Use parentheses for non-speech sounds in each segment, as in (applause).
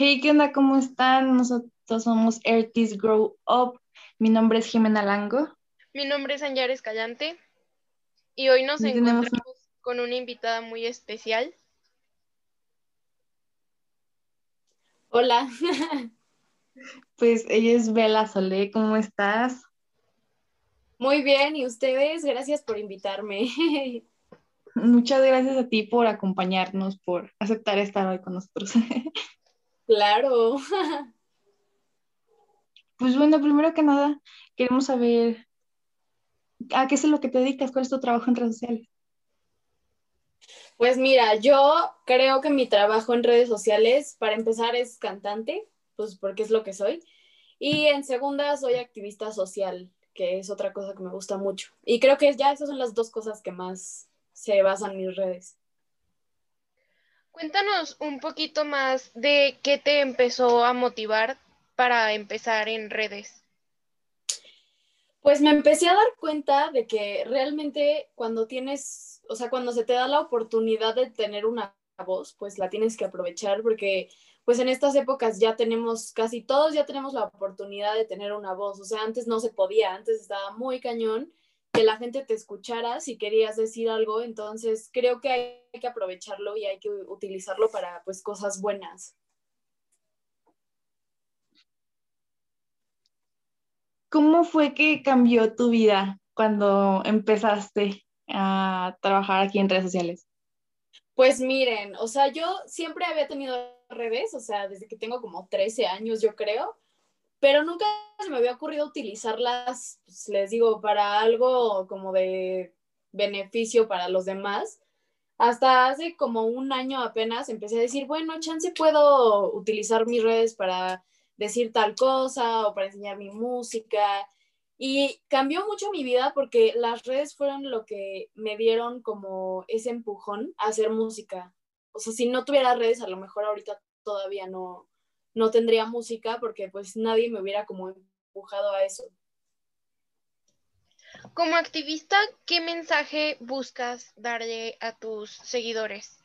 Hey, ¿qué onda? ¿Cómo están? Nosotros somos Artists Grow Up. Mi nombre es Jimena Lango. Mi nombre es Anyar Escallante y hoy nos tenemos encontramos con una invitada muy especial. Hola, (laughs) Pues ella es Bella Solé. ¿Cómo estás? muy bien, ¿y ustedes? Gracias por invitarme. (laughs) Muchas gracias a ti por acompañarnos, por aceptar estar hoy con nosotros. (laughs) Claro. Pues bueno, primero que nada, queremos saber a qué es lo que te dedicas, cuál es tu trabajo en redes sociales. Pues mira, yo creo que mi trabajo en redes sociales, para empezar, es cantante, pues porque es lo que soy. Y en segunda, soy activista social, que es otra cosa que me gusta mucho. Y creo que ya esas son las dos cosas que más se basan en mis redes. Cuéntanos un poquito más de qué te empezó a motivar para empezar en redes. Pues me empecé a dar cuenta de que realmente cuando tienes, o sea, cuando se te da la oportunidad de tener una voz, pues la tienes que aprovechar porque pues en estas épocas ya tenemos, casi todos ya tenemos la oportunidad de tener una voz. O sea, antes no se podía, antes estaba muy cañón que la gente te escuchara si querías decir algo. Entonces creo que hay que aprovecharlo y hay que utilizarlo para pues cosas buenas. ¿Cómo fue que cambió tu vida cuando empezaste a trabajar aquí en redes sociales? Pues miren, o sea, yo siempre había tenido redes, o sea, desde que tengo como 13 años, yo creo, pero nunca se me había ocurrido utilizarlas, pues, les digo, para algo como de beneficio para los demás. Hasta hace como un año apenas empecé a decir, bueno, chance puedo utilizar mis redes para decir tal cosa o para enseñar mi música. Y cambió mucho mi vida porque las redes fueron lo que me dieron como ese empujón a hacer música. O sea, si no tuviera redes, a lo mejor ahorita todavía no, no tendría música porque pues nadie me hubiera como empujado a eso. Como activista, ¿qué mensaje buscas darle a tus seguidores?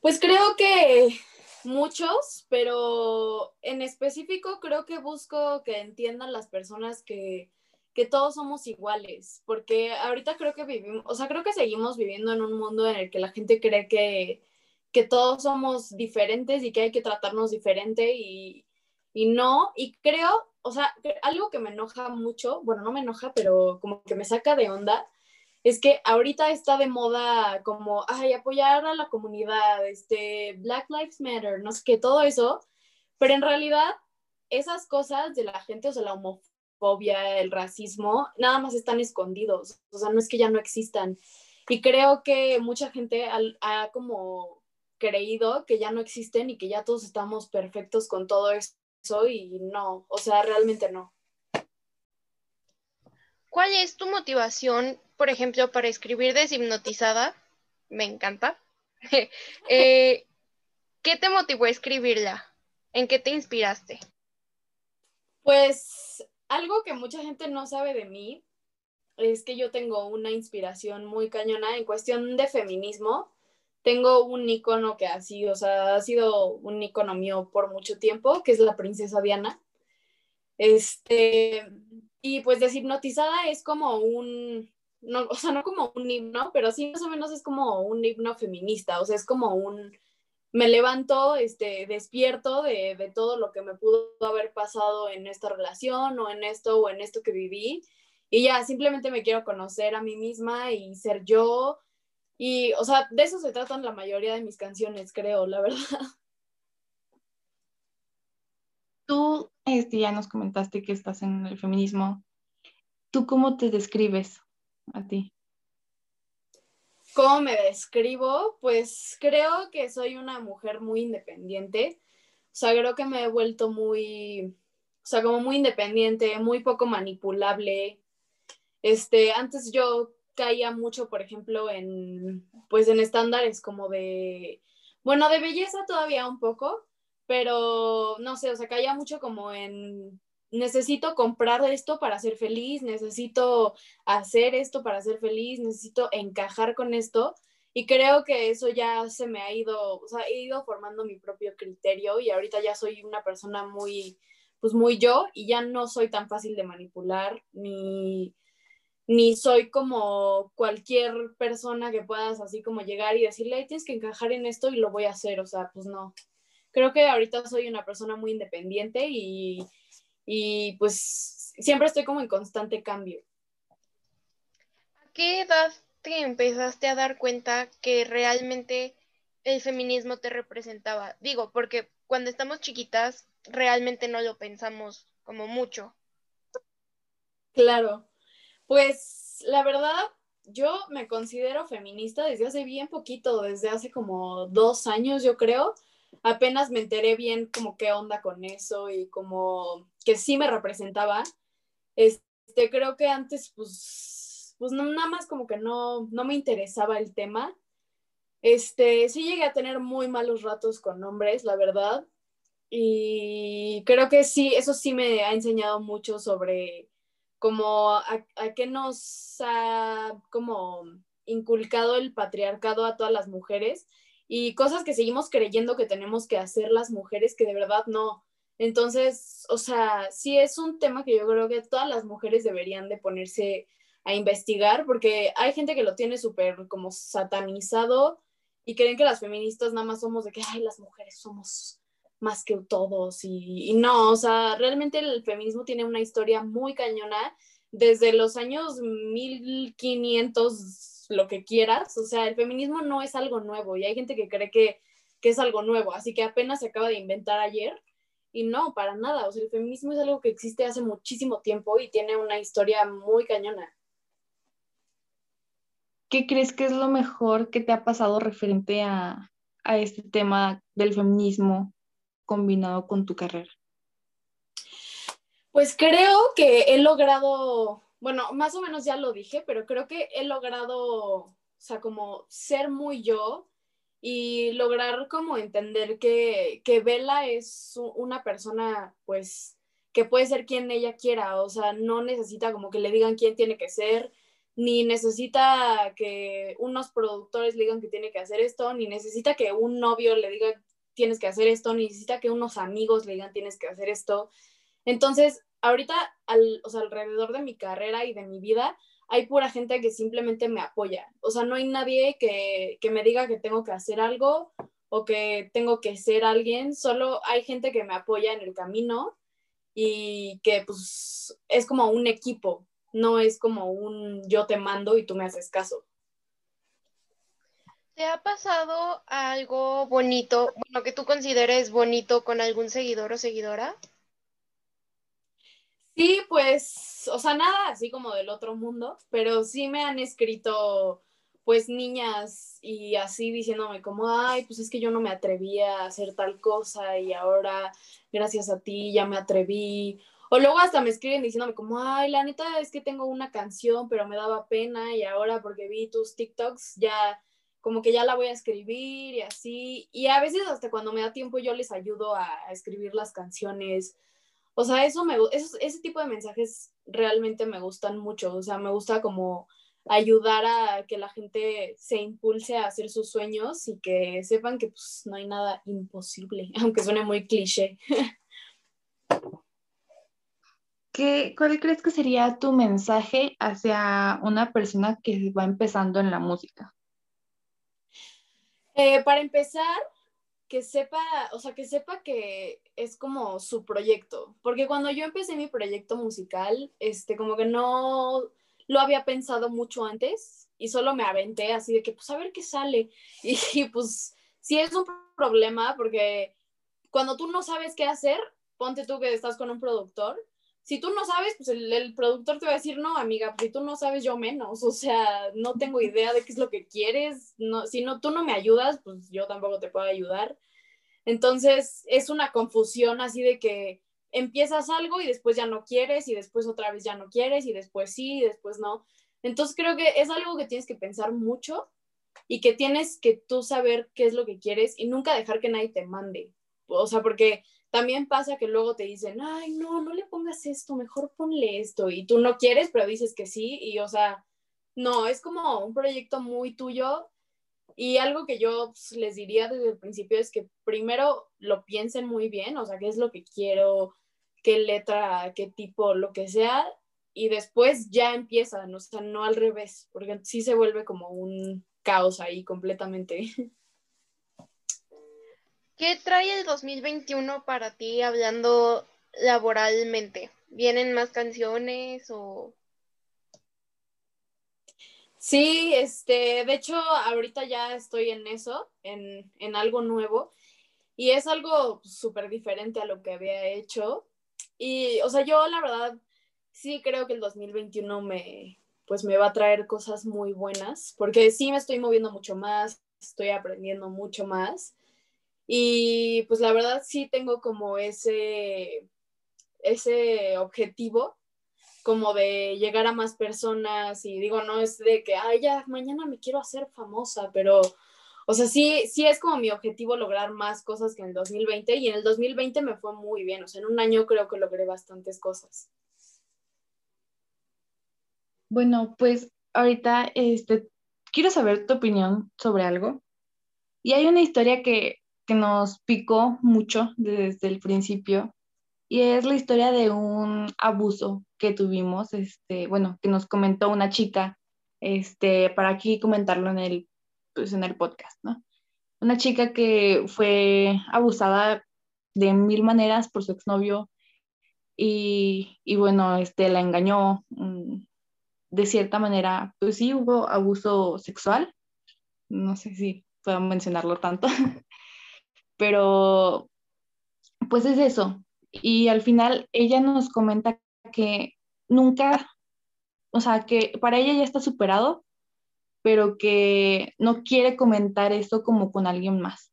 Pues creo que muchos, pero en específico creo que busco que entiendan las personas que, que todos somos iguales, porque ahorita creo que vivimos, o sea, creo que seguimos viviendo en un mundo en el que la gente cree que, que todos somos diferentes y que hay que tratarnos diferente y, y no, y creo, o sea, algo que me enoja mucho, bueno, no me enoja, pero como que me saca de onda, es que ahorita está de moda como, ay, apoyar a la comunidad, este, Black Lives Matter, no sé qué, todo eso, pero en realidad esas cosas de la gente, o sea, la homofobia, el racismo, nada más están escondidos, o sea, no es que ya no existan. Y creo que mucha gente al- ha, como creído que ya no existen y que ya todos estamos perfectos con todo eso y no, o sea, realmente no. ¿Cuál es tu motivación, por ejemplo, para escribir deshipnotizada? Me encanta. (laughs) Eh, ¿qué te motivó a escribirla? ¿En qué te inspiraste? Pues algo que mucha gente no sabe de mí es que yo tengo una inspiración muy cañona en cuestión de feminismo. Tengo un icono que sido, o sea, ha sido un icono mío por mucho tiempo, que es la princesa Diana. Este, y pues deshipnotizada es como un, no, o sea, no como un himno, pero sí más o menos es como un himno feminista, o sea, es como un, me levanto, este, despierto de, de todo lo que me pudo haber pasado en esta relación o en esto o en esto que viví y ya simplemente me quiero conocer a mí misma y ser yo y, o sea, de eso se tratan la mayoría de mis canciones, creo, la verdad. (laughs) Tú, este, ya nos comentaste que estás en el feminismo. ¿Tú cómo te describes a ti? ¿Cómo me describo? Pues creo que soy una mujer muy independiente. O sea, creo que me he vuelto muy, o sea, como muy independiente, muy poco manipulable. Este, antes yo caía mucho, por ejemplo, en, pues en estándares como de, bueno, de belleza todavía un poco, pero no sé, o sea, caía mucho como en, necesito comprar esto para ser feliz, necesito hacer esto para ser feliz, necesito encajar con esto. Y creo que eso ya se me ha ido, o sea, he ido formando mi propio criterio y ahorita ya soy una persona muy, pues muy yo y ya no soy tan fácil de manipular ni, ni soy como cualquier persona que puedas así como llegar y decirle, tienes que encajar en esto y lo voy a hacer, o sea, pues no. Creo que ahorita soy una persona muy independiente y, y pues siempre estoy como en constante cambio. ¿A qué edad te empezaste a dar cuenta que realmente el feminismo te representaba? Digo, porque cuando estamos chiquitas realmente no lo pensamos como mucho. Claro, pues la verdad, yo me considero feminista desde hace bien poquito, desde hace como dos años, yo creo. Apenas me enteré bien como qué onda con eso y como que sí me representaba. Este, creo que antes, pues pues no, nada más como que no, no me interesaba el tema. Este, sí llegué a tener muy malos ratos con hombres, la verdad. Y creo que sí, eso sí me ha enseñado mucho sobre como a, qué nos ha como inculcado el patriarcado a todas las mujeres y cosas que seguimos creyendo que tenemos que hacer las mujeres que de verdad no. Entonces, o sea, sí es un tema que yo creo que todas las mujeres deberían de ponerse a investigar, porque hay gente que lo tiene súper como satanizado y creen que las feministas nada más somos de que, ay, las mujeres somos más que todos y, no, o sea, realmente el feminismo tiene una historia muy cañona desde los años 1500, lo que quieras, o sea, el feminismo no es algo nuevo y hay gente que cree que, que es algo nuevo, así que apenas se acaba de inventar ayer y no, para nada, o sea, el feminismo es algo que existe hace muchísimo tiempo y tiene una historia muy cañona. ¿qué crees que es lo mejor que te ha pasado referente a, este tema del feminismo combinado con tu carrera? Pues creo que he logrado, bueno, más o menos ya lo dije, pero creo que he logrado, o sea, como ser muy yo y lograr como entender que, que Bella es una persona, pues, que puede ser quien ella quiera, o sea, no necesita como que le digan quién tiene que ser, ni necesita que unos productores le digan que tiene que hacer esto, ni necesita que un novio le diga tienes que hacer esto, necesita que unos amigos le digan tienes que hacer esto. Entonces, ahorita, al, o sea, alrededor de mi carrera y de mi vida, hay pura gente que simplemente me apoya. O sea, no hay nadie que, que me diga que tengo que hacer algo o que tengo que ser alguien, solo hay gente que me apoya en el camino y que pues es como un equipo, no es como un yo te mando y tú me haces caso. ¿Te ha pasado algo bonito, bueno, que tú consideres bonito con algún seguidor o seguidora? Sí, pues, o sea, nada así como del otro mundo, pero sí me han escrito, pues, niñas y así diciéndome como, ay, pues es que yo no me atrevía a hacer tal cosa y ahora, gracias a ti, ya me atreví. O luego hasta me escriben diciéndome como, ay, la neta es que tengo una canción, pero me daba pena y ahora porque vi tus TikToks ya como que ya la voy a escribir y así. Y a veces hasta cuando me da tiempo yo les ayudo a, escribir las canciones. O sea, eso me, ese tipo de mensajes realmente me gustan mucho. O sea, me gusta como ayudar a que la gente se impulse a hacer sus sueños y que sepan que pues no hay nada imposible, (laughs) aunque suene muy cliché. ¿Cuál crees que sería tu mensaje hacia una persona que va empezando en la música? Eh, para empezar, que sepa, o sea, que sepa que es como su proyecto, porque cuando yo empecé mi proyecto musical, este, como que no lo había pensado mucho antes y solo me aventé así de que, pues, a ver qué sale. (laughs) Y, y pues, sí es un problema porque cuando tú no sabes qué hacer, ponte tú que estás con un productor si tú no sabes, pues el, productor te va a decir, no, amiga, pues si tú no sabes, yo menos, o sea, no tengo idea de qué es lo que quieres, no, si no, tú no me ayudas, pues yo tampoco te puedo ayudar. Entonces, es una confusión así de que empiezas algo y después ya no quieres y después otra vez ya no quieres y después sí y después no. Entonces, creo que es algo que tienes que pensar mucho y que tienes que tú saber qué es lo que quieres y nunca dejar que nadie te mande. O sea, porque también pasa que luego te dicen, ay, no, no le pongas esto, mejor ponle esto. Y tú no quieres, pero dices que sí. Y, o sea, no, es como un proyecto muy tuyo Y algo que yo pues, les diría desde el principio es que primero lo piensen muy bien, o sea, qué es lo que quiero, qué letra, qué tipo, lo que sea, y después ya empiezan, o sea, no al revés, porque sí se vuelve como un caos ahí completamente. (laughs) ¿Qué trae el 2021 para ti hablando laboralmente? ¿Vienen más canciones o...? Sí, este, de hecho, ahorita ya estoy en eso, en, en algo nuevo, y es algo súper diferente a lo que había hecho. Y, o sea, yo la verdad sí creo que el 2021 me, pues me va a traer cosas muy buenas, porque sí me estoy moviendo mucho más, estoy aprendiendo mucho más. Y pues la verdad sí tengo como ese, ese objetivo como de llegar a más personas y digo, no es de que, ay, ya, mañana me quiero hacer famosa, pero, o sea, sí, sí es como mi objetivo lograr más cosas que en el 2020 y en el 2020 me fue muy bien, o sea, en un año creo que logré bastantes cosas. Bueno, pues ahorita este, quiero saber tu opinión sobre algo. Y hay una historia que que nos picó mucho desde el principio y es la historia de un abuso que tuvimos, este, bueno, que nos comentó una chica, este, para aquí comentarlo en el, pues en el podcast, ¿no? Una chica que fue abusada de mil maneras por su exnovio y, y bueno, este, la engañó mm, de cierta manera, pues sí hubo abuso sexual, no sé si puedo mencionarlo tanto, (laughs) pero pues es eso. Y al final ella nos comenta que nunca, o sea, que para ella ya está superado, pero que no quiere comentar eso como con alguien más.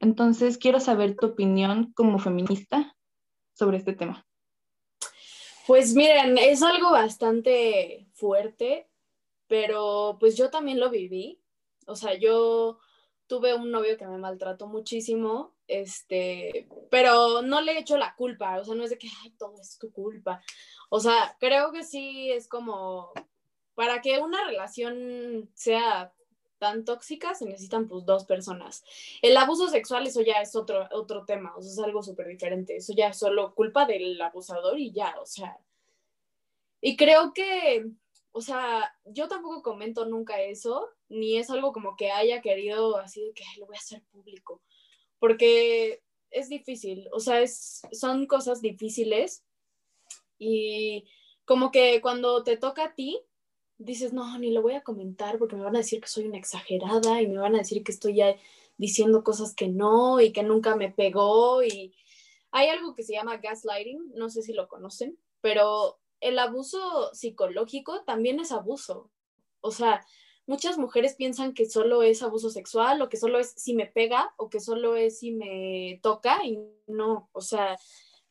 Entonces, quiero saber tu opinión como feminista sobre este tema. Pues miren, es algo bastante fuerte, pero pues yo también lo viví. O sea, yo tuve un novio que me maltrató muchísimo, este, pero no le echo la culpa, o sea, no es de que, todo es tu culpa. O sea, creo que sí es como, para que una relación sea tan tóxica, se necesitan pues dos personas. El abuso sexual, eso ya es otro, otro tema, o sea, es algo súper diferente, eso ya es solo culpa del abusador y ya, o sea. Y creo que o sea, yo tampoco comento nunca eso, ni es algo como que haya querido así de que lo voy a hacer público, porque es difícil, o sea, es, son cosas difíciles y como que cuando te toca a ti, dices, no, ni lo voy a comentar porque me van a decir que soy una exagerada y me van a decir que estoy ya diciendo cosas que no y que nunca me pegó y hay algo que se llama gaslighting, no sé si lo conocen, pero el abuso psicológico también es abuso. O sea, muchas mujeres piensan que solo es abuso sexual o que solo es si me pega o que solo es si me toca y no, o sea,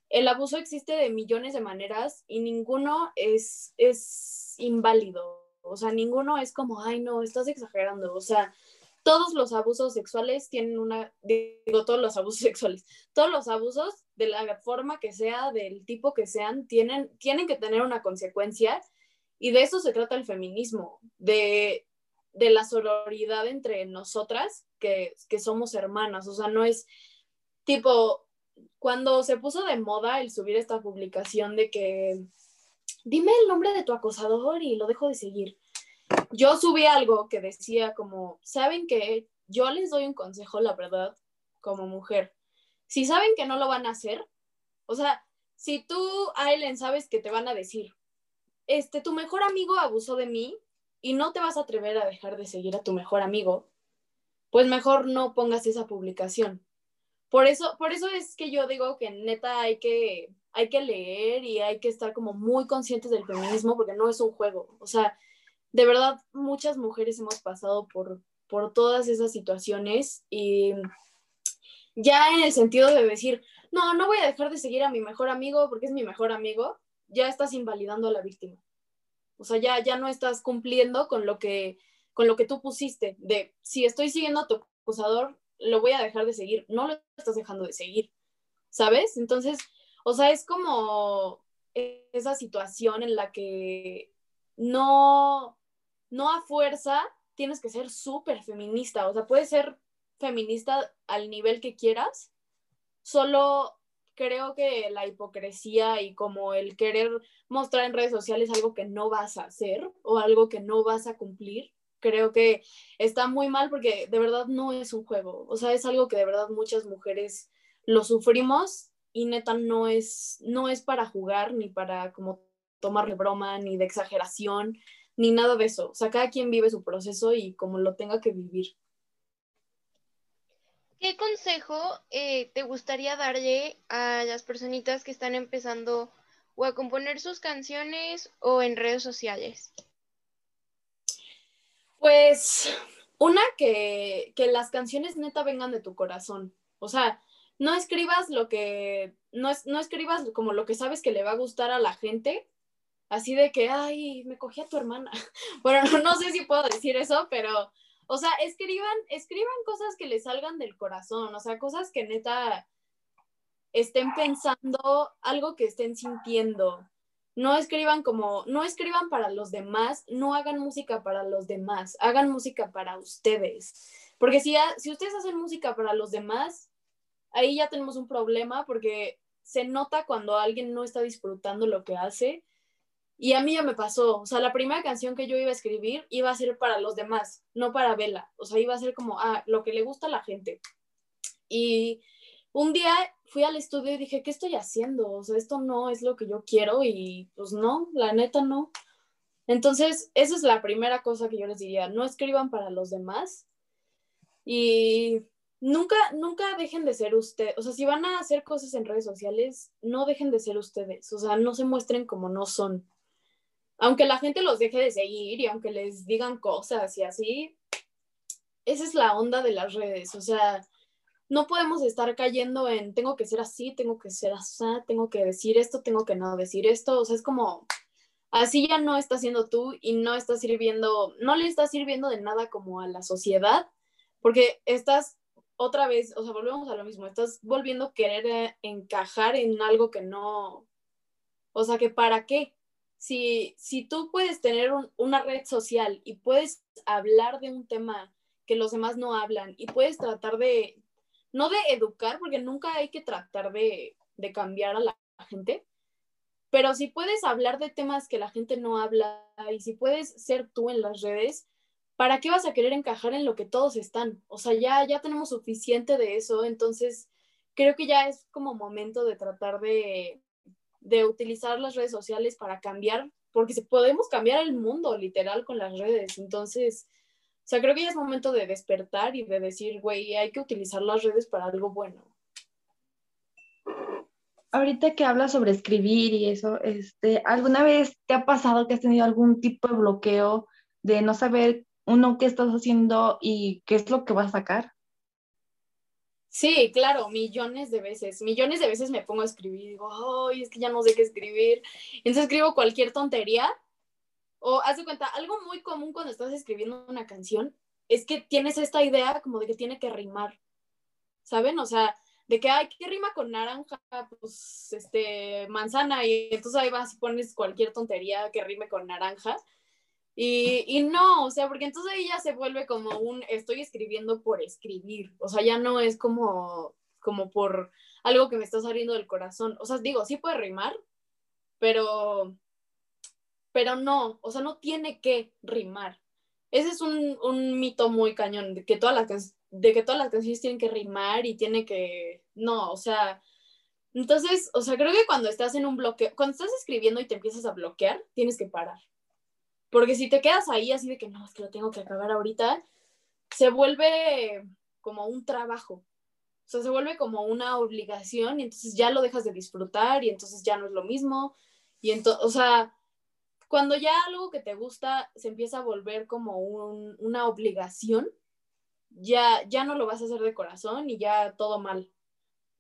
el abuso existe de millones de maneras y ninguno es, es inválido. O sea, ninguno es como, ay, no, estás exagerando. O sea, todos los abusos sexuales tienen una, digo, todos los abusos (laughs) sexuales, todos los abusos de la forma que sea, del tipo que sean, tienen, tienen que tener una consecuencia. Y de eso se trata el feminismo, de, de la sororidad entre nosotras, que, que somos hermanas, o sea, no es tipo, cuando se puso de moda el subir esta publicación de que dime el nombre de tu acosador y lo dejo de seguir yo subí algo que decía como, ¿saben que Yo les doy un consejo, la verdad, como mujer. Si saben que no lo van a hacer, o sea, si tú, Aileen, sabes que te van a decir, este, tu mejor amigo abusó de mí y no te vas a atrever a dejar de seguir a tu mejor amigo, pues mejor no pongas esa publicación. Por eso, por eso es que yo digo que neta hay que, hay que leer y hay que estar como muy conscientes del feminismo porque no es un juego. O sea, de verdad muchas mujeres hemos pasado por, por todas esas situaciones y ya en el sentido de decir, no, no voy a dejar de seguir a mi mejor amigo porque es mi mejor amigo, ya estás invalidando a la víctima. O sea, ya, ya no estás cumpliendo con lo que con lo que tú pusiste de si estoy siguiendo a tu acusador, lo voy a dejar de seguir, no lo estás dejando de seguir. ¿Sabes? Entonces, o sea, es como esa situación en la que no no a fuerza tienes que ser súper feminista, o sea, puedes ser feminista al nivel que quieras, solo creo que la hipocresía y como el querer mostrar en redes sociales algo que no vas a hacer o algo que no vas a cumplir, creo que está muy mal porque de verdad no es un juego, o sea, es algo que de verdad muchas mujeres lo sufrimos y neta no es no es para jugar ni para como tomarle broma ni de exageración ni nada de eso, o sea, cada quien vive su proceso y como lo tenga que vivir. ¿Qué consejo eh, te gustaría darle a las personitas que están empezando o a componer sus canciones o en redes sociales? Pues una que, que las canciones neta vengan de tu corazón. O sea, no escribas lo que, no, es, no escribas como lo que sabes que le va a gustar a la gente, así de que, ay, me cogí a tu hermana. (laughs) Bueno, no, no sé si puedo decir eso, pero o sea, escriban, escriban cosas que les salgan del corazón, o sea, cosas que neta estén pensando, algo que estén sintiendo. No escriban como, no escriban para los demás, no hagan música para los demás, hagan música para ustedes. Porque si, si ustedes hacen música para los demás, ahí ya tenemos un problema porque se nota cuando alguien no está disfrutando lo que hace. Y a mí ya me pasó, o sea, la primera canción que yo iba a escribir iba a ser para los demás, no para Vela. O sea, iba a ser como, ah, lo que le gusta a la gente. Y un día fui al estudio y dije, ¿qué estoy haciendo? O sea, esto no es lo que yo quiero y pues no, la neta no. Entonces, esa es la primera cosa que yo les diría, no escriban para los demás y nunca, nunca dejen de ser ustedes. O sea, si van a hacer cosas en redes sociales, no dejen de ser ustedes. O sea, no se muestren como no son aunque la gente los deje de seguir y aunque les digan cosas y así, esa es la onda de las redes. O sea, no podemos estar cayendo en tengo que ser así, tengo que ser así, tengo que decir esto, tengo que no decir esto. O sea, es como así ya no estás siendo tú y no estás sirviendo, no le estás sirviendo de nada como a la sociedad, porque estás otra vez, o sea, volvemos a lo mismo, estás volviendo a querer eh, encajar en algo que no, o sea, que para qué, si, si tú puedes tener una red social y puedes hablar de un tema que los demás no hablan y puedes tratar de, no de educar, porque nunca hay que tratar de, de cambiar a la gente, pero si puedes hablar de temas que la gente no habla y si puedes ser tú en las redes, ¿para qué vas a querer encajar en lo que todos están? O sea, ya, ya tenemos suficiente de eso, entonces creo que ya es como momento de tratar de, de utilizar las redes sociales para cambiar, porque podemos cambiar el mundo literal con las redes. Entonces, o sea, creo que ya es momento de despertar y de decir, güey, hay que utilizar las redes para algo bueno. Ahorita que hablas sobre escribir y eso, este, ¿alguna vez te ha pasado que has tenido algún tipo de bloqueo de no saber uno qué estás haciendo y qué es lo que vas a sacar? Sí, claro, millones de veces, millones de veces me pongo a escribir y digo, ay, es que ya no sé qué escribir. Entonces escribo cualquier tontería. O haz de cuenta, algo muy común cuando estás escribiendo una canción es que tienes esta idea como de que tiene que rimar, ¿saben? O sea, de que, ay, ¿qué rima con naranja? Pues, este, manzana, y entonces ahí vas y pones cualquier tontería que rime con naranja. Y, y, no, o sea, porque entonces ahí ya se vuelve como un estoy escribiendo por escribir, o sea, ya no es como, como por algo que me está saliendo del corazón. O sea, digo, sí puede rimar, pero, pero no, o sea, no tiene que rimar. Ese es un, un mito muy cañón, de que, todas las, de que todas las canciones tienen que rimar y tiene que, no, o sea, entonces, o sea, creo que cuando estás en un bloqueo, cuando estás escribiendo y te empiezas a bloquear, tienes que parar porque si te quedas ahí así de que no, es que lo tengo que acabar ahorita, se vuelve como un trabajo. O sea, se vuelve como una obligación y entonces ya lo dejas de disfrutar y entonces ya no es lo mismo. Y entonces, o sea, cuando ya algo que te gusta se empieza a volver como una obligación, ya, ya no lo vas a hacer de corazón y ya todo mal.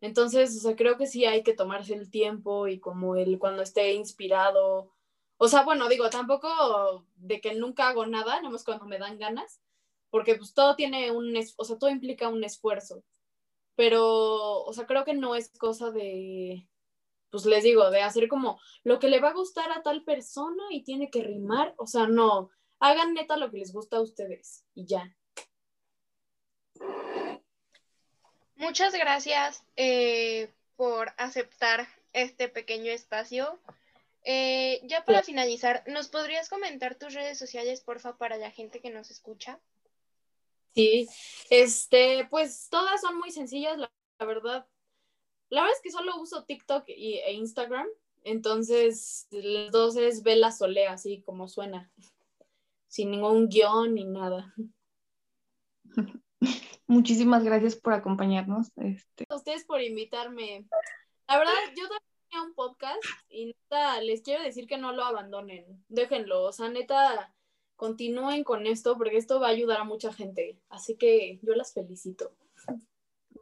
Entonces, o sea, creo que sí hay que tomarse el tiempo y como el cuando esté inspirado o sea, bueno, digo, tampoco de que nunca hago nada, no más cuando me dan ganas, porque pues todo tiene un, o sea, todo implica un esfuerzo. Pero, o sea, creo que no es cosa de, pues les digo, de hacer como lo que le va a gustar a tal persona y tiene que rimar, o sea, no, hagan neta lo que les gusta a ustedes y ya. Muchas gracias eh, por aceptar este pequeño espacio. Eh, ya para finalizar, ¿nos podrías comentar tus redes sociales, porfa, para la gente que nos escucha? Sí, este, pues todas son muy sencillas, la, verdad. La verdad es que solo uso TikTok y, e Instagram, entonces las dos es Vela Solea, así como suena, sin ningún guion ni nada. (laughs) Muchísimas gracias por acompañarnos. Este. A ustedes por invitarme. La verdad, yo también un podcast y neta, les quiero decir que no lo abandonen. Déjenlo. O sea, neta, continúen con esto porque esto va a ayudar a mucha gente. Así que yo las felicito.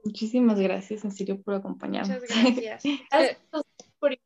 Muchísimas gracias, en serio, por acompañarnos. Muchas gracias. (laughs) por